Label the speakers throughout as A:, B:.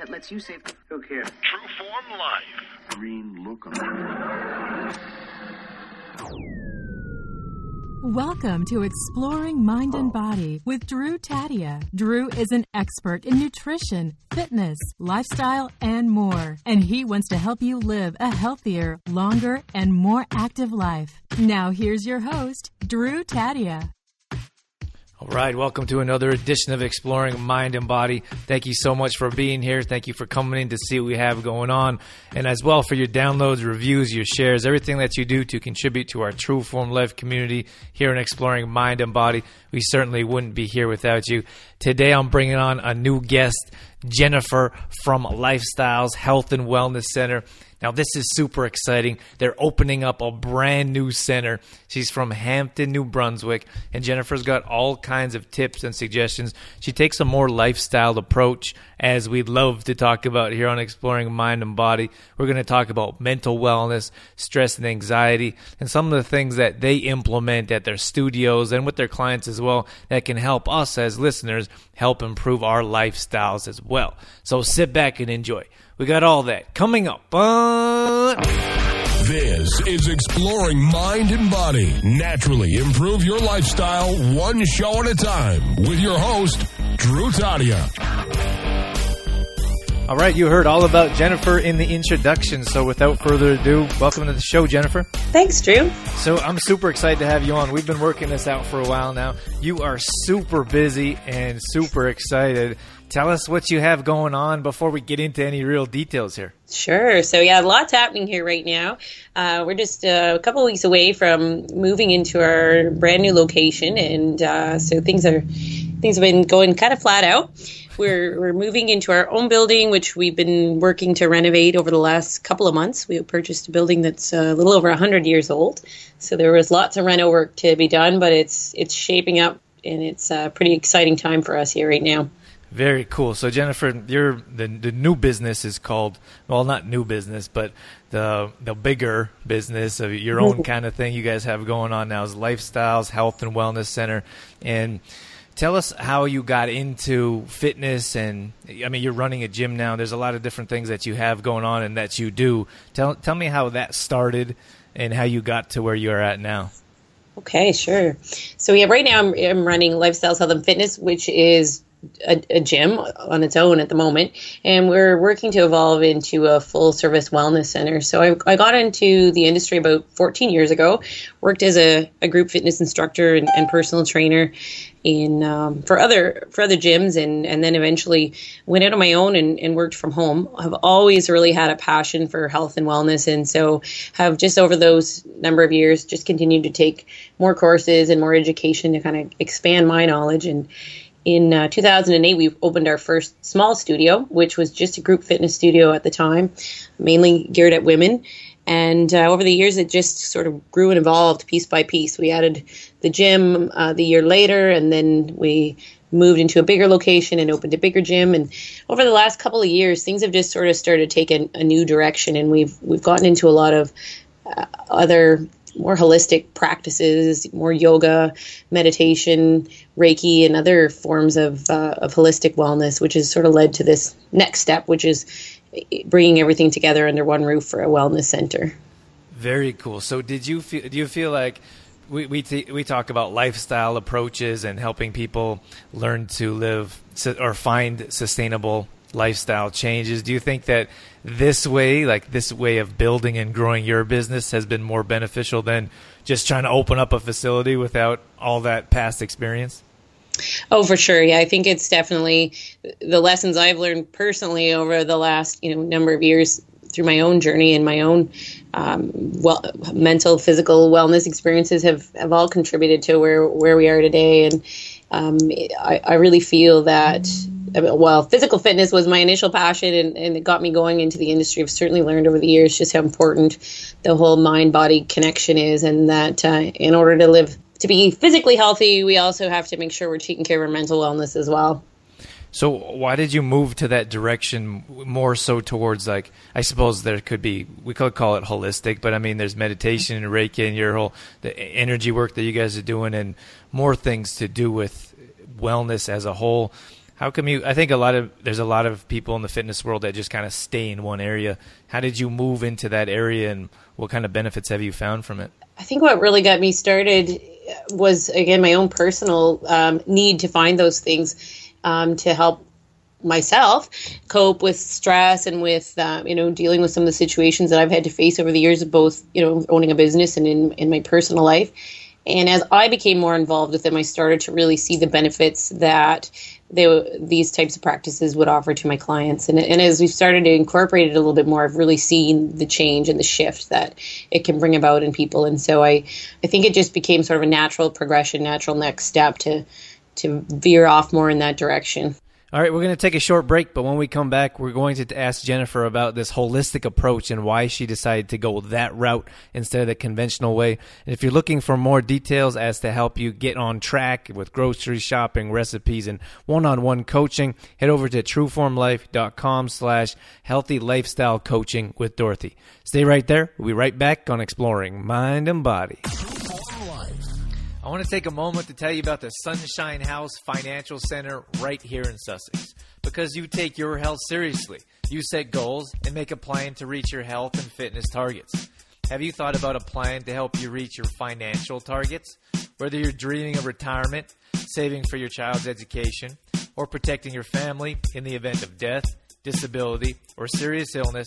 A: that lets you save.
B: Look here.
C: True Form Life.
B: Green look on
D: Welcome to Exploring Mind and oh. Body with Drew Taddia. Drew is an expert in nutrition, fitness, lifestyle, and more. And he wants to help you live a healthier, longer, and more active life. Now, here's your host, Drew Taddia.
E: All right, welcome to another edition of Exploring Mind and Body. Thank you so much for being here. Thank you for coming in to see what we have going on, and as well for your downloads, reviews, your shares, everything that you do to contribute to our True Form Life community here in Exploring Mind and Body. We certainly wouldn't be here without you. Today, I'm bringing on a new guest, Jennifer from Lifestyles Health and Wellness Center. Now, this is super exciting. They're opening up a brand new center. She's from Hampton, New Brunswick, and Jennifer's got all kinds of tips and suggestions. She takes a more lifestyle approach, as we'd love to talk about here on Exploring Mind and Body. We're going to talk about mental wellness, stress and anxiety, and some of the things that they implement at their studios and with their clients as well that can help us as listeners help improve our lifestyles as well. So sit back and enjoy. We got all that coming up. But
C: This is Exploring Mind and Body. Naturally improve your lifestyle one show at a time with your host, Drew Taddia.
E: all right, you heard all about Jennifer in the introduction. So without further ado, welcome to the show, Jennifer.
F: Thanks, Drew.
E: So I'm super excited to have you on. We've been working this out for a while now. You are super busy and super excited. Tell us what you have going on before we get into any real details here.
F: Sure. So yeah, lots happening here right now. Uh, we're just uh, a couple weeks away from moving into our brand new location, and uh, so things are things have been going kind of flat out. We're we're moving into our own building, which we've been working to renovate over the last couple of months. We purchased a building that's a little over hundred years old, so there was lots of reno work to be done, but it's it's shaping up, and it's a pretty exciting time for us here right now.
E: Very cool. So Jennifer, your the the new business is called well, not new business, but the the bigger business of your own kind of thing you guys have going on now is Lifestyles Health and Wellness Center. And tell us how you got into fitness and I mean you're running a gym now. There's a lot of different things that you have going on and that you do. Tell tell me how that started and how you got to where you are at now.
F: Okay, sure. So yeah, right now I'm, I'm running Lifestyles Health and Fitness, which is a, a gym on its own at the moment, and we're working to evolve into a full service wellness center. So I, I got into the industry about 14 years ago, worked as a, a group fitness instructor and, and personal trainer in um, for other for other gyms, and and then eventually went out on my own and, and worked from home. I've always really had a passion for health and wellness, and so have just over those number of years just continued to take more courses and more education to kind of expand my knowledge and in uh, 2008 we opened our first small studio which was just a group fitness studio at the time mainly geared at women. And uh, over the years it just sort of grew and evolved piece by piece. We added the gym uh, the year later and then we moved into a bigger location and opened a bigger gym. And over the last couple of years things have just sort of started a, a new direction and we've we've gotten into a lot of uh, other more holistic practices, more yoga, meditation, Reiki, and other forms of uh, of holistic wellness, which has sort of led to this next step, which is bringing everything together under one roof for a wellness center.
E: Very cool. So, did you feel? Do you feel like we we t- we talk about lifestyle approaches and helping people learn to live su- or find sustainable lifestyle changes? Do you think that this way, like this way of building and growing your business, has been more beneficial than just trying to open up a facility without all that past experience?
F: Oh, for sure. Yeah, I think it's definitely the lessons I've learned personally over the last you know number of years through my own journey and my own um, well mental physical wellness experiences have, have all contributed to where where we are today and um, I, I really feel that while physical fitness was my initial passion and, and it got me going into the industry, I've certainly learned over the years just how important the whole mind body connection is, and that uh, in order to live to be physically healthy, we also have to make sure we're taking care of our mental wellness as well.
E: So why did you move to that direction more so towards like I suppose there could be we could call it holistic, but I mean there's meditation and Reiki and your whole the energy work that you guys are doing and more things to do with wellness as a whole. How come you? I think a lot of there's a lot of people in the fitness world that just kind of stay in one area. How did you move into that area, and what kind of benefits have you found from it?
F: I think what really got me started was again my own personal um, need to find those things um, to help myself cope with stress and with um, you know dealing with some of the situations that I've had to face over the years of both you know owning a business and in, in my personal life. And as I became more involved with them, I started to really see the benefits that they, these types of practices would offer to my clients. And, and as we've started to incorporate it a little bit more, I've really seen the change and the shift that it can bring about in people. And so I, I think it just became sort of a natural progression, natural next step to to veer off more in that direction.
E: All right, we're going to take a short break, but when we come back, we're going to ask Jennifer about this holistic approach and why she decided to go that route instead of the conventional way. And if you're looking for more details as to help you get on track with grocery shopping, recipes, and one-on-one coaching, head over to trueformlife.com slash healthy lifestyle coaching with Dorothy. Stay right there. We'll be right back on Exploring Mind and Body. I want to take a moment to tell you about the Sunshine House Financial Center right here in Sussex. Because you take your health seriously, you set goals and make a plan to reach your health and fitness targets. Have you thought about a plan to help you reach your financial targets? Whether you're dreaming of retirement, saving for your child's education, or protecting your family in the event of death, disability, or serious illness,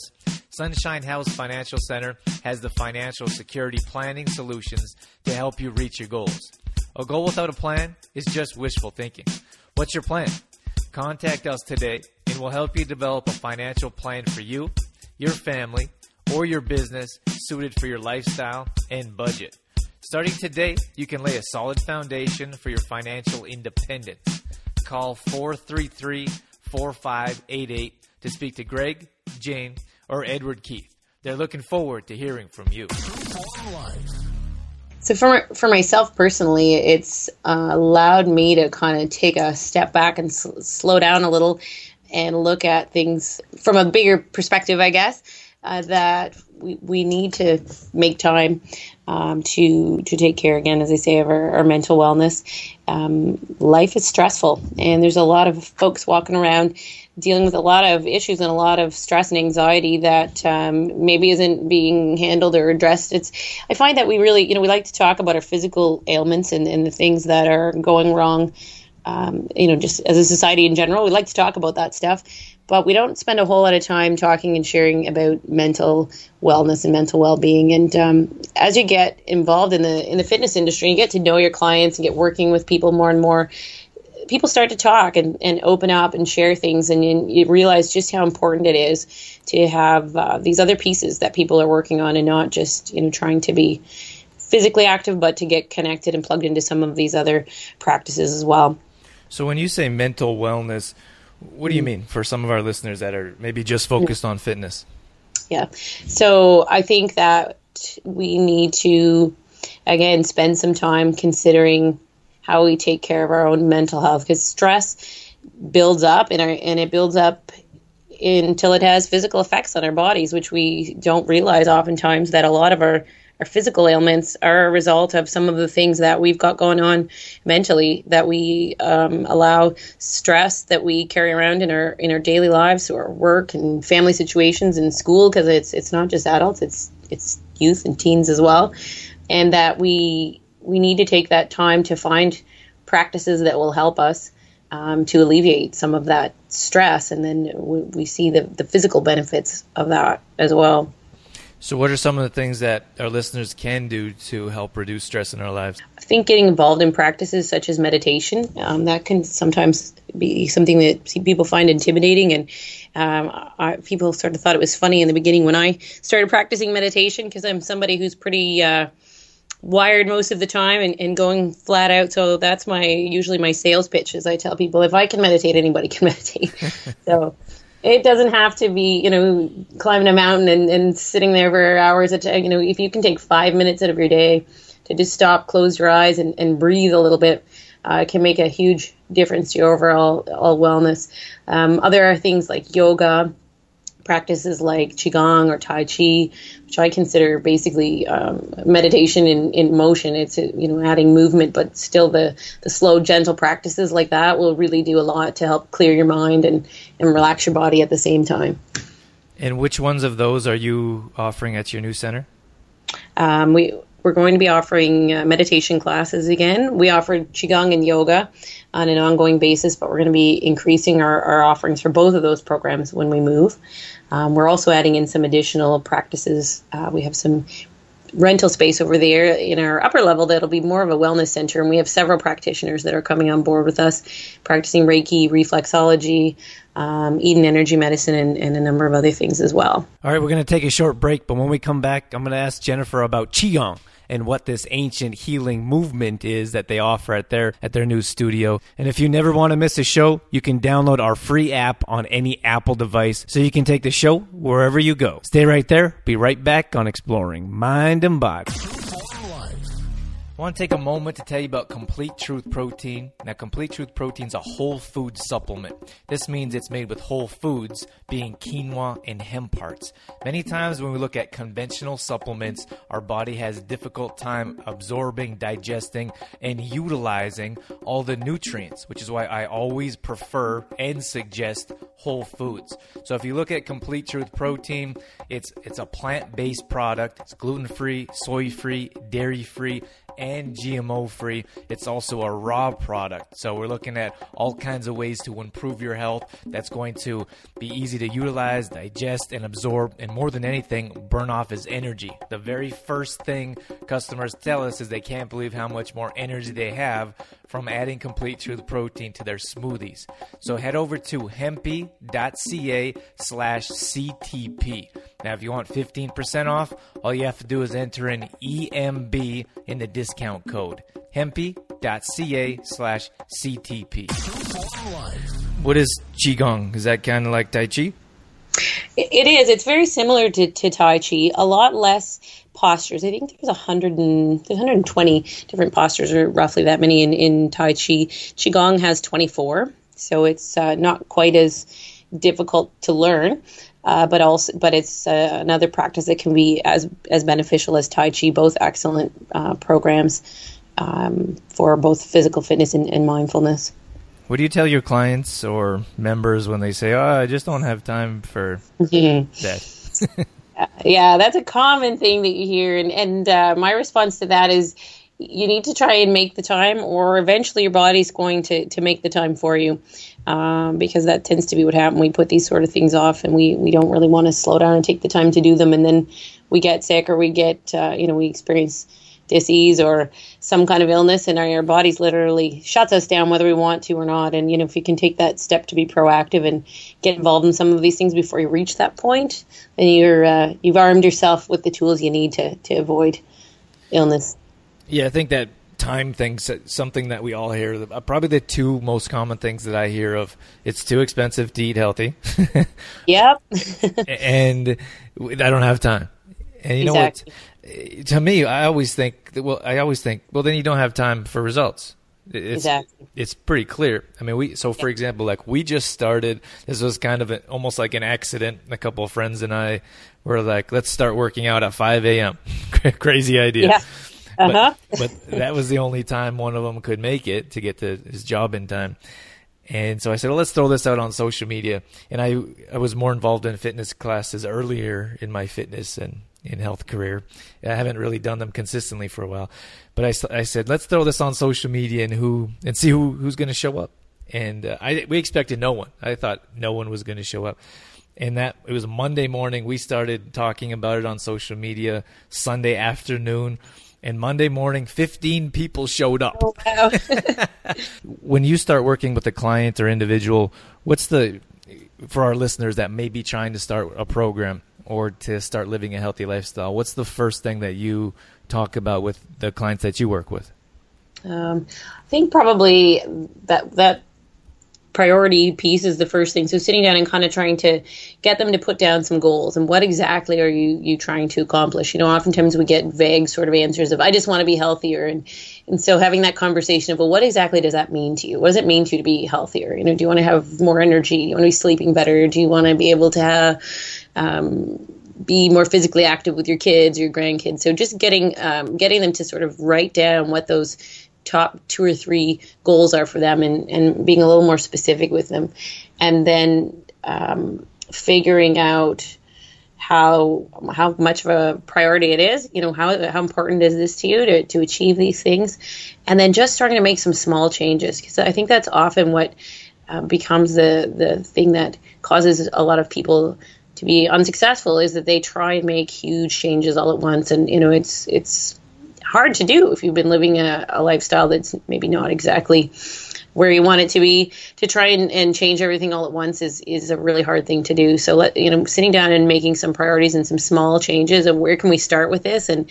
E: Sunshine House Financial Center has the financial security planning solutions to help you reach your goals. A goal without a plan is just wishful thinking. What's your plan? Contact us today and we'll help you develop a financial plan for you, your family, or your business suited for your lifestyle and budget. Starting today, you can lay a solid foundation for your financial independence. Call 433 4588 to speak to Greg, Jane, or Edward Keith. They're looking forward to hearing from you.
F: So for for myself personally, it's uh, allowed me to kind of take a step back and slow down a little and look at things from a bigger perspective, I guess. Uh, that we, we need to make time um, to to take care again, as I say, of our, our mental wellness. Um, life is stressful, and there's a lot of folks walking around dealing with a lot of issues and a lot of stress and anxiety that um, maybe isn't being handled or addressed. It's I find that we really, you know, we like to talk about our physical ailments and, and the things that are going wrong. Um, you know, just as a society in general, we like to talk about that stuff, but we don't spend a whole lot of time talking and sharing about mental wellness and mental well-being. And um, as you get involved in the in the fitness industry, you get to know your clients and get working with people more and more people start to talk and, and open up and share things, and you, you realize just how important it is to have uh, these other pieces that people are working on, and not just you know trying to be physically active, but to get connected and plugged into some of these other practices as well.
E: So, when you say mental wellness, what do you mm. mean for some of our listeners that are maybe just focused on fitness?
F: Yeah. So, I think that we need to, again, spend some time considering how we take care of our own mental health because stress builds up and, our, and it builds up until it has physical effects on our bodies, which we don't realize oftentimes that a lot of our our physical ailments are a result of some of the things that we've got going on mentally that we um, allow stress that we carry around in our in our daily lives or work and family situations and school because it's it's not just adults it's it's youth and teens as well. And that we we need to take that time to find practices that will help us um, to alleviate some of that stress. And then we, we see the, the physical benefits of that as well
E: so, what are some of the things that our listeners can do to help reduce stress in our lives?
F: I think getting involved in practices such as meditation um, that can sometimes be something that people find intimidating, and um, I, people sort of thought it was funny in the beginning when I started practicing meditation because I'm somebody who's pretty. Uh, wired most of the time and, and going flat out so that's my usually my sales pitch is i tell people if i can meditate anybody can meditate so it doesn't have to be, you know, climbing a mountain and, and sitting there for hours. At, you know, if you can take five minutes out of your day to just stop, close your eyes, and, and breathe a little bit, uh, it can make a huge difference to your overall all wellness. Um, other things like yoga, practices like qigong or tai chi, which I consider basically um, meditation in, in motion. It's you know adding movement, but still the the slow, gentle practices like that will really do a lot to help clear your mind and and relax your body at the same time.
E: And which ones of those are you offering at your new center?
F: Um, we we're going to be offering uh, meditation classes again. We offer qigong and yoga on an ongoing basis, but we're going to be increasing our, our offerings for both of those programs when we move. Um, we're also adding in some additional practices. Uh, we have some rental space over there in our upper level that'll be more of a wellness center, and we have several practitioners that are coming on board with us, practicing Reiki, reflexology, um, Eden Energy Medicine, and, and, a number of other things as well.
E: All right, we're going to take a short break, but when we come back, I'm going to ask Jennifer about Qigong and what this ancient healing movement is that they offer at their at their new studio. And if you never want to miss a show, you can download our free app on any Apple device so you can take the show wherever you go. Stay right there. Be right back on exploring mind and body. I want to take a moment to tell you about Complete Truth Protein. Now, Complete Truth Protein is a whole food supplement. This means it's made with whole foods, being quinoa and hemp parts. Many times when we look at conventional supplements, our body has a difficult time absorbing, digesting, and utilizing all the nutrients, which is why I always prefer and suggest whole foods. So if you look at Complete Truth Protein, it's it's a plant-based product. It's gluten-free, soy-free, dairy-free and GMO free. It's also a raw product. So we're looking at all kinds of ways to improve your health that's going to be easy to utilize, digest, and absorb, and more than anything, burn off as energy. The very first thing customers tell us is they can't believe how much more energy they have from adding complete truth protein to their smoothies. So head over to hempy.ca slash CTP. Now, if you want 15% off, all you have to do is enter in EMB in the discount code. hempy.ca slash CTP. What is Qigong? Is that kind of like Tai Chi?
F: It is. It's very similar to, to Tai Chi. A lot less postures. I think there's 100 and, there's 120 different postures, or roughly that many in, in Tai Chi. Qigong has 24, so it's uh, not quite as difficult to learn. Uh, but also, but it's uh, another practice that can be as as beneficial as Tai Chi. Both excellent uh, programs um, for both physical fitness and, and mindfulness.
E: What do you tell your clients or members when they say, "Oh, I just don't have time for mm-hmm. that"?
F: yeah, that's a common thing that you hear, and and uh, my response to that is, you need to try and make the time, or eventually your body's going to to make the time for you, um, because that tends to be what happens. We put these sort of things off, and we we don't really want to slow down and take the time to do them, and then we get sick or we get uh, you know we experience disease or some kind of illness and our, our bodies literally shuts us down whether we want to or not. And you know if you can take that step to be proactive and get involved in some of these things before you reach that point then you're uh, you've armed yourself with the tools you need to to avoid illness.
E: Yeah i think that time thing's something that we all hear. Uh, probably the two most common things that i hear of it's too expensive to eat healthy.
F: Yep.
E: And i don't have time. And you exactly. know what to me, I always think that, well, I always think, well, then you don't have time for results. It's,
F: exactly.
E: It's pretty clear. I mean, we, so for example, like we just started, this was kind of a, almost like an accident. A couple of friends and I were like, let's start working out at 5 a.m. Crazy idea.
F: Yeah. Uh-huh.
E: But, but that was the only time one of them could make it to get to his job in time. And so I said, well, let's throw this out on social media. And I, I was more involved in fitness classes earlier in my fitness and in health career. I haven't really done them consistently for a while, but I, I said let's throw this on social media and who and see who who's going to show up. And uh, I we expected no one. I thought no one was going to show up. And that it was Monday morning. We started talking about it on social media. Sunday afternoon, and Monday morning, 15 people showed up. Oh, wow. when you start working with a client or individual, what's the for our listeners that may be trying to start a program? Or to start living a healthy lifestyle, what's the first thing that you talk about with the clients that you work with?
F: Um, I think probably that that priority piece is the first thing. So sitting down and kind of trying to get them to put down some goals and what exactly are you you trying to accomplish? You know, oftentimes we get vague sort of answers of I just want to be healthier and and so having that conversation of well what exactly does that mean to you? What does it mean to you to be healthier? You know, do you want to have more energy? Do you want to be sleeping better? Do you want to be able to have um, be more physically active with your kids, your grandkids. So just getting um, getting them to sort of write down what those top two or three goals are for them and, and being a little more specific with them. And then um, figuring out how how much of a priority it is, you know, how how important is this to you to, to achieve these things, and then just starting to make some small changes because I think that's often what uh, becomes the the thing that causes a lot of people to be unsuccessful is that they try and make huge changes all at once, and you know, it's it's hard to do if you've been living a, a lifestyle that's maybe not exactly where you want it to be. To try and, and change everything all at once is is a really hard thing to do. So let you know sitting down and making some priorities and some small changes of where can we start with this and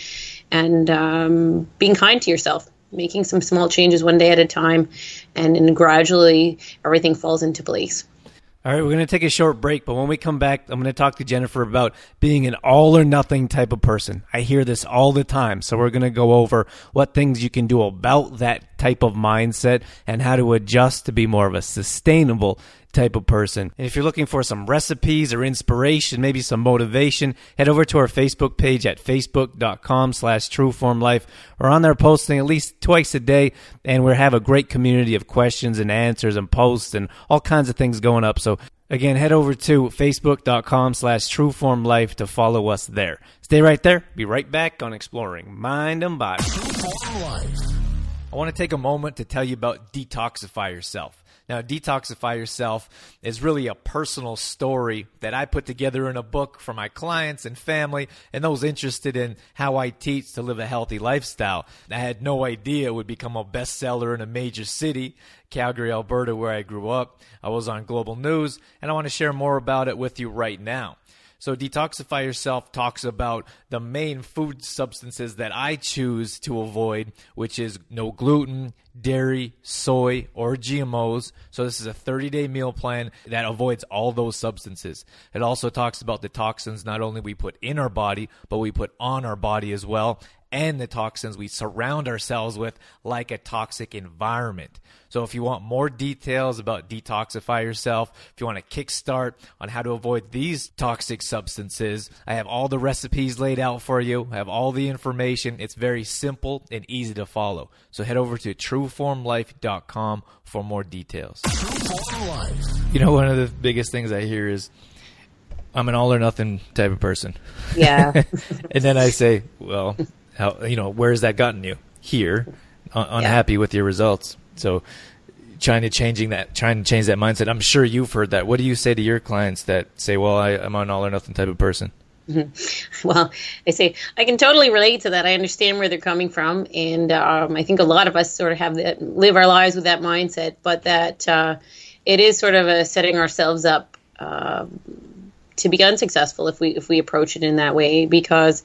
F: and um, being kind to yourself making some small changes one day at a time. And, and gradually everything falls into place
E: all right, we're going to take a short break, but when we come back, I'm going to talk to Jennifer about being an all or nothing type of person. I hear this all the time, so we're going to go over what things you can do about that type of mindset and how to adjust to be more of a sustainable type of person. And if you're looking for some recipes or inspiration, maybe some motivation, head over to our Facebook page at facebook.com slash trueformlife. We're on there posting at least twice a day, and we have a great community of questions and answers and posts and all kinds of things going up. So Again, head over to facebook.com slash trueformlife to follow us there. Stay right there. Be right back on Exploring Mind and Body. I want to take a moment to tell you about Detoxify Yourself. Now, Detoxify Yourself is really a personal story that I put together in a book for my clients and family and those interested in how I teach to live a healthy lifestyle. I had no idea it would become a bestseller in a major city, Calgary, Alberta, where I grew up. I was on Global News, and I want to share more about it with you right now. So, Detoxify Yourself talks about the main food substances that I choose to avoid, which is no gluten, dairy, soy, or GMOs. So, this is a 30 day meal plan that avoids all those substances. It also talks about the toxins not only we put in our body, but we put on our body as well, and the toxins we surround ourselves with, like a toxic environment. So, if you want more details about detoxify yourself, if you want a kickstart on how to avoid these toxic substances, I have all the recipes laid out for you. I have all the information. It's very simple and easy to follow. So, head over to trueformlife.com for more details. You know, one of the biggest things I hear is, I'm an all or nothing type of person.
F: Yeah.
E: and then I say, well, how you know where has that gotten you? Here un- unhappy yeah. with your results. So trying to changing that trying to change that mindset. I'm sure you've heard that. What do you say to your clients that say well I, am an all or nothing type of person
F: mm-hmm. well i say i can totally relate to that. I understand where they're coming from. And um, i think a lot of us sort of have that live our lives with that mindset but that uh, it is sort of a setting ourselves up uh, to be unsuccessful if we if we approach it in that way because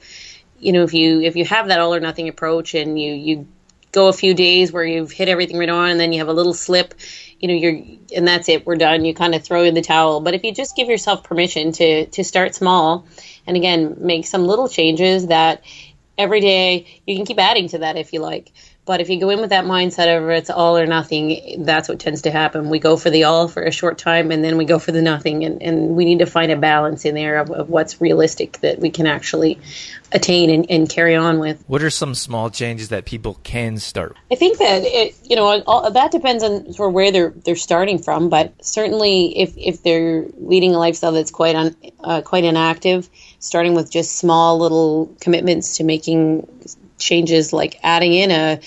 F: you know if you if you have that all or nothing approach and you you go a few days where you've hit everything right on and then you have a little slip you know you're and that's it we're done you kind of throw in the towel. But if you just give yourself permission to to start small and again make some little changes that every day you can keep adding to that if you like but if you go in with that mindset of it's all or nothing, that's what tends to happen. We go for the all for a short time and then we go for the nothing. And, and we need to find a balance in there of, of what's realistic that we can actually attain and, and, carry on with.
E: What are some small changes that people can start?
F: I think that it, you know, all, that depends on sort of where they're they're starting from. But certainly, if if they're leading a lifestyle that's quite un, uh, quite inactive, starting with just small little commitments to making changes like adding in a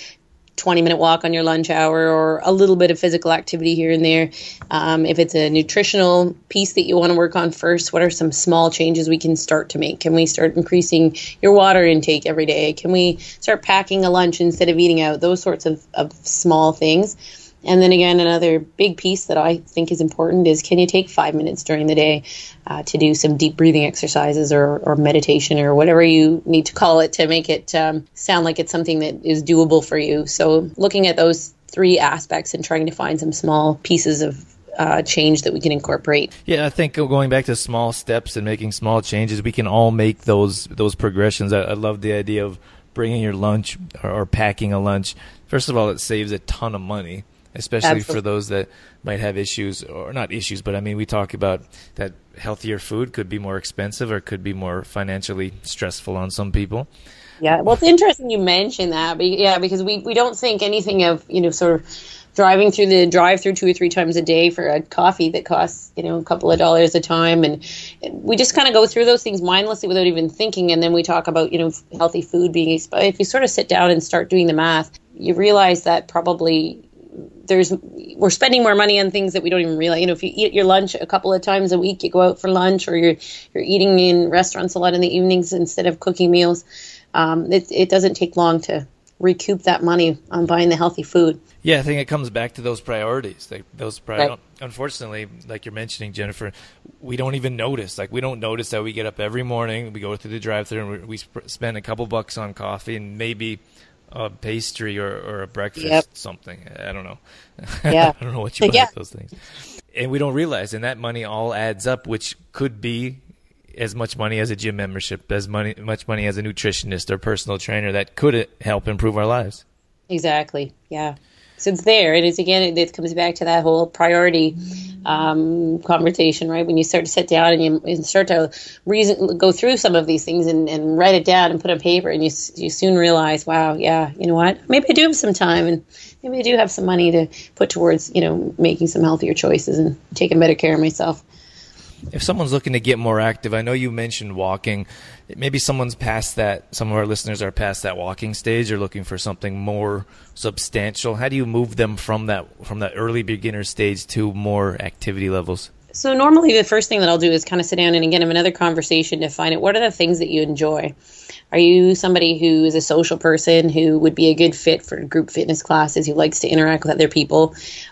F: 20 minute walk on your lunch hour or a little bit of physical activity here and there. Um, if it's a nutritional piece that you want to work on first, what are some small changes we can start to make? Can we start increasing your water intake every day? Can we start packing a lunch instead of eating out? Those sorts of, of small things. And then again, another big piece that I think is important is can you take five minutes during the day uh, to do some deep breathing exercises or, or, meditation or whatever you need to call it to make it um, sound like it's something that is doable for you. So looking at those three aspects and trying to find some small pieces of uh, change that we can incorporate.
E: Yeah, I think going back to small steps and making small changes, we can all make those those progressions. I, I love the idea of bringing your lunch or, or, packing a lunch. First of all, it saves a ton of money, especially Absolutely. for those that might have issues or not issues, but I mean, we talk about that healthier food could be more expensive or could be more financially stressful on some people.
F: Yeah, well, it's interesting you mentioned that. But yeah, because we, we don't think anything of you know sort of driving through the drive through two or three times a day for a coffee that costs you know a couple of dollars a time and we just kind of go through those things mindlessly without even thinking and then we talk about you know healthy food being if you sort of sit down and start doing the math you realize that probably there's we're spending more money on things that we don't even realize. You know, if you eat your lunch a couple of times a week, you go out for lunch, or you're you're eating in restaurants a lot in the evenings instead of cooking meals. Um, it it doesn't take long to recoup that money on buying the healthy food.
E: Yeah, I think it comes back to those priorities. Like those pri- right. unfortunately, like you're mentioning, Jennifer, we don't even notice. Like we don't notice that we get up every morning, we go through the drive-through, and we, sp- spend a couple bucks on coffee and maybe a pastry or, or a breakfast yep. something. I don't know.
F: Yeah,
E: I don't know what you buy yeah. those things, and we don't realize, and that money all adds up, which could be as much money as a gym membership, as money, much money as a nutritionist or personal trainer that could help improve our lives.
F: Exactly. Yeah. So it's there. And It is again. It, comes back to that whole priority um, conversation, right? When you start to sit down and you, you start to reason, go through some of these things and, and write it down and put on paper, and you you soon realize, wow, yeah, you know what? Maybe I do have some time, and maybe I do have some money to put towards, you know, making some healthier choices and taking better care of myself
E: if someone's looking to get more active, I know you mentioned walking. Maybe someone's past that. Some of our listeners are past that walking stage. Or looking for something more substantial. How do you move them from that from that early beginner stage to more activity levels?
F: So normally the first thing that I'll do is kind of sit down and again have another conversation to find out what are the things that you enjoy. Are you somebody who is a social person who would be a good fit for group fitness classes, who likes to interact with other people?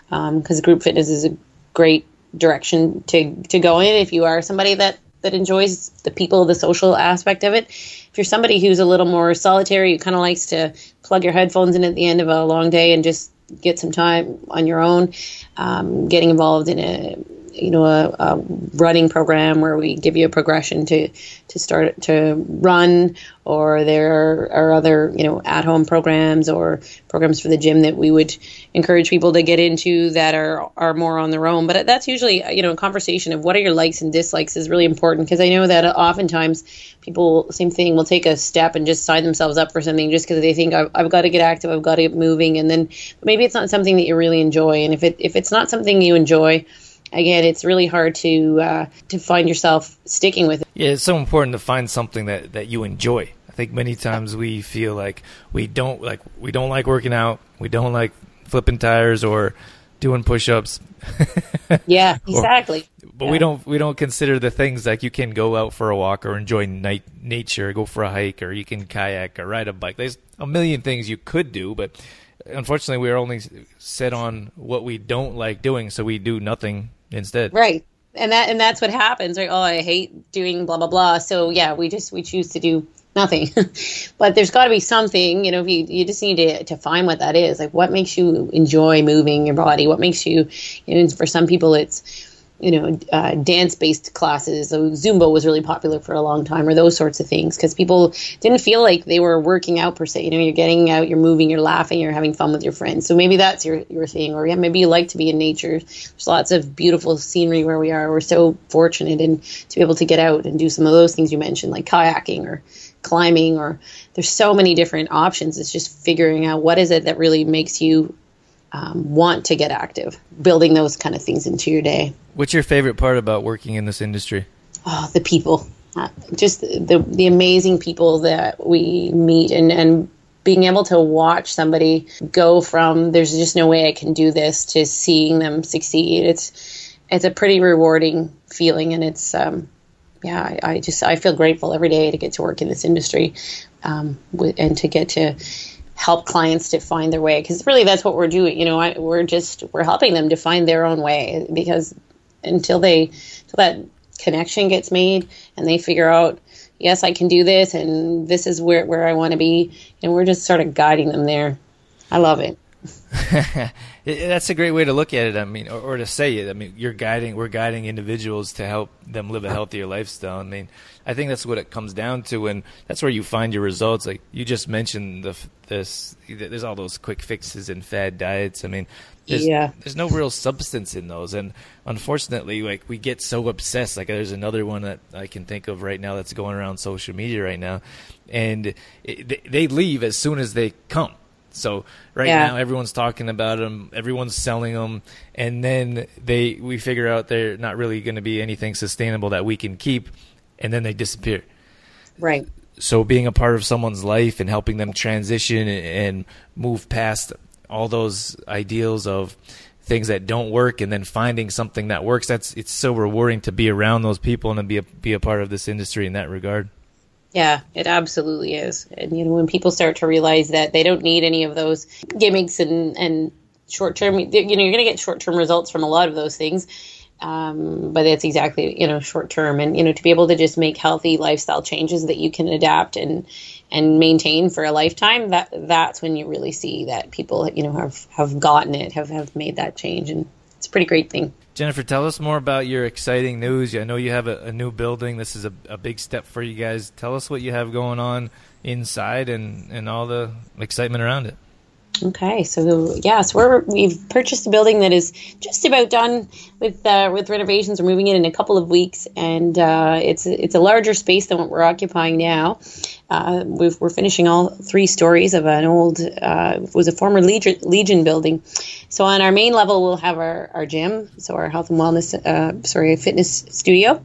F: Because um, group fitness is a great direction to to go in. If you are somebody that that enjoys the people the social aspect of it if you're somebody who's a little more solitary who kind of likes to plug your headphones in at the end of a long day and just get some time on your own um, getting involved in a you know a, a, running program where we give you a progression to to start to run or there are other you know at home programs or programs for the gym that we would encourage people to get into that are are more on their own. But that's usually you know a conversation of what are your likes and dislikes is really important because I know that oftentimes people same thing will take a step and just sign themselves up for something just because they think I've, I've got to get active I've got to get moving and then maybe it's not something that you really enjoy. And if it if it's not something you enjoy again, it's really hard to uh, to find yourself sticking with it.
E: Yeah, it's so important to find something that, that you enjoy. I think many times we feel like we don't like we don't like working out, we don't like flipping tires or doing push-ups.
F: yeah, exactly.
E: or, but
F: yeah.
E: we don't we don't consider the things like you can go out for a walk or enjoy night nature, go for a hike, or you can kayak or ride a bike. There's a million things you could do, but unfortunately, we're only set on what we don't like doing, so we do nothing instead.
F: Right. And that and that's what happens, right? Oh, I hate doing blah blah blah. So yeah, we just we choose to do nothing. but there's got to be something, you know. If you you just need to to find what that is, like what makes you enjoy moving your body, what makes you, you know, for some people it's you know, uh, dance based classes. So Zumba was really popular for a long time, or those sorts of things, because people didn't feel like they were working out per se. You know, you're getting out, you're moving, you're laughing, you're having fun with your friends. So maybe that's your your thing, or yeah, maybe you like to be in nature. There's lots of beautiful scenery where we are. We're so fortunate and to be able to get out and do some of those things you mentioned, like kayaking or climbing, or there's so many different options. It's just figuring out what is it that really makes you um, want to get active, building those kind of things into your day.
E: What's your favorite part about working in this industry?
F: Oh, the people, uh, just the the amazing people that we meet, and and being able to watch somebody go from there's just no way I can do this to seeing them succeed. It's it's a pretty rewarding feeling, and it's um, yeah, I, I just I feel grateful every day to get to work in this industry, um, and to get to help clients to find their way because really that's what we're doing you know I, we're just we're helping them to find their own way because until they until that connection gets made and they figure out yes i can do this and this is where, where i want to be and we're just sort of guiding them there. I love it
E: That's a great way to look at it. I mean, or, or, to say it. I mean, you're guiding. We're guiding individuals to help them live a healthier lifestyle. I mean, I think that's what it comes down to, and that's where you find your results. Like you just mentioned, the this there's all those quick fixes and fad diets. I mean, there's,
F: yeah.
E: there's no real substance in those, and unfortunately, like we get so obsessed. Like there's another one that I can think of right now that's going around social media right now, and it, they leave as soon as they come so right yeah. now everyone's talking about them, everyone's selling them, and then they we figure out they're not really going to be anything sustainable that we can keep, and then they disappear.
F: Right.
E: So being a part of someone's life and helping them transition and move past all those ideals of things that don't work and then finding something that works that's it's so rewarding to be around those people and to be a, be a part of this industry in that regard.
F: Yeah, it absolutely is. And you know, when people start to realize that they don't need any of those gimmicks and and short term, you know, you're going to get short term results from a lot of those things. Um, but it's exactly you know short term, and you know to be able to just make healthy lifestyle changes that you can adapt and and maintain for a lifetime. That that's when you really see that people you know have have gotten it, have have made that change, and it's a pretty great thing.
E: Jennifer, tell us more about your exciting news. I know you have a, a new building. This is a, a, big step for you guys. Tell us what you have going on inside and, and all the excitement around it.
F: Okay, so yeah, so we're, we've purchased a building that is just about done with uh, with renovations. We're moving in in a couple of weeks, and uh, it's it's a larger space than what we're occupying now. Uh, we are finishing all three stories of an old uh, was a former Legion, Legion building. So on our main level, we'll have our, our gym, so our health and wellness, uh, sorry, fitness studio,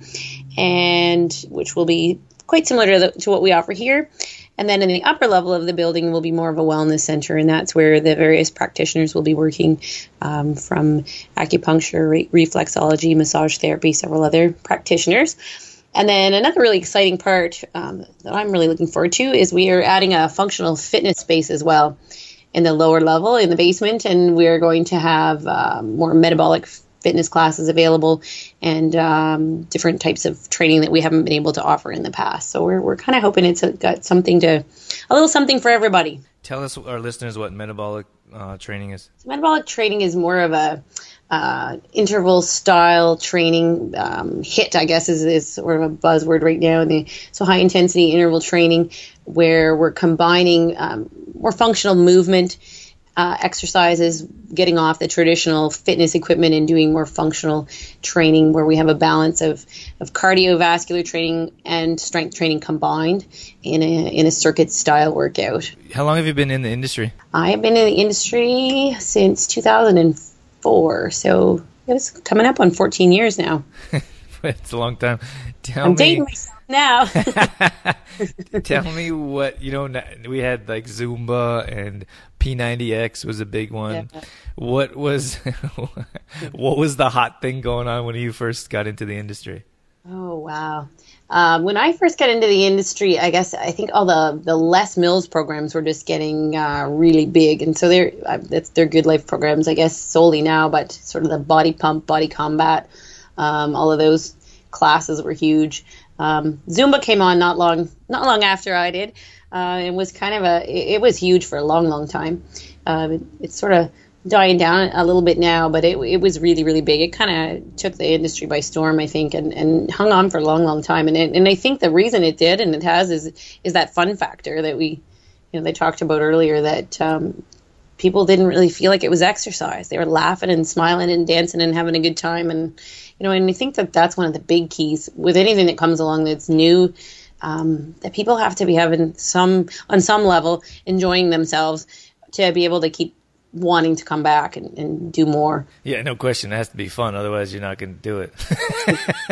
F: and which will be quite similar to, the, to what we offer here. And then in the upper level of the building will be more of a wellness center, and that's where the various practitioners will be working um, from acupuncture, re- reflexology, massage therapy, several other practitioners. And then another really exciting part um, that I'm really looking forward to is we are adding a functional fitness space as well in the lower level in the basement, and we're going to have uh, more metabolic fitness classes available and um, different types of training that we haven't been able to offer in the past. So we're, we're kind of hoping it's got something to, a little something for everybody.
E: Tell us, our listeners, what metabolic uh, training is.
F: So metabolic training is more of a uh, interval style training. Um, HIIT, I guess, is, is sort of a buzzword right now. The, so high intensity interval training, where we're combining um, more functional movement uh, exercises, getting off the traditional fitness equipment and doing more functional training where we have a balance of, of cardiovascular training and strength training combined in a, in a circuit style workout.
E: How long have you been in the industry?
F: I have been in the industry since 2004. So it was coming up on 14 years now.
E: it's a long time. Tell
F: I'm
E: me,
F: dating myself now.
E: tell me what you know. We had like Zumba and P90X was a big one. Yeah. What was what was the hot thing going on when you first got into the industry?
F: Oh wow! Um, when I first got into the industry, I guess I think all the the Les Mills programs were just getting uh, really big, and so they're uh, that's they're GoodLife programs, I guess, solely now. But sort of the body pump, body combat, um, all of those classes were huge. Um, Zumba came on not long not long after I did. Uh, it was kind of a it, it, was huge for a long long time. Uh, it, it's sort of dying down a little bit now, but it, it was really really big. It kind of took the industry by storm, I think, and, and hung on for a long long time. And and I think the reason it did and it has is is that fun factor that we you know they talked about earlier that um, people didn't really feel like it was exercise. They were laughing and smiling and dancing and having a good time. And, you know, and I think that that's one of the big keys with anything that comes along that's new. Um, that people have to be having some, on some level, enjoying themselves to be able to keep wanting to come back and, and do more.
E: Yeah, no question. It has to be fun. Otherwise, you're not going to do it.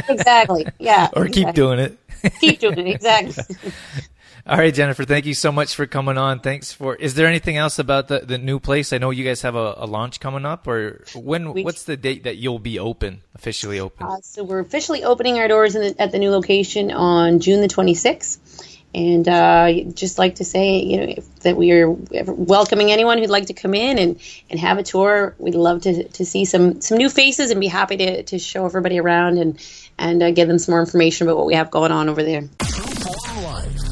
F: exactly. Yeah.
E: or
F: exactly.
E: keep doing it.
F: keep doing it. Exactly.
E: All right, Jennifer, thank you so much for coming on. Thanks for. Is there anything else about the, the new place? I know you guys have a, a launch coming up, or when? We, what's the date that you'll be open, officially open?
F: Uh, so we're officially opening our doors the, at the new location on June the 26th. And uh, just like to say, you know, that we are welcoming anyone who'd like to come in and, and have a tour. We'd love to, to see some some new faces and be happy to, to show everybody around and and uh, give them some more information about what we have going on over there.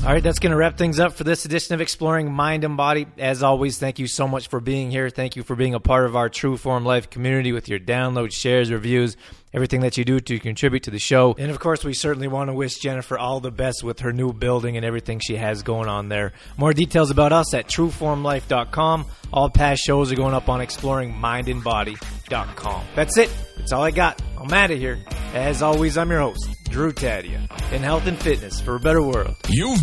E: All right, that's going to wrap things up for this edition of Exploring Mind and Body. As always, thank you so much for being here. Thank you for being a part of our True Form Life community with your downloads, shares, reviews, everything that you do to contribute to the show. And of course, we certainly want to wish Jennifer all the best with her new building and everything she has going on there. More details about us at trueformlife.com. All past shows are going up on exploringmindandbody.com. That's it. That's all I got. I'm out of here. As always, I'm your host, Drew Taddia, in health and fitness for a better world.
C: You've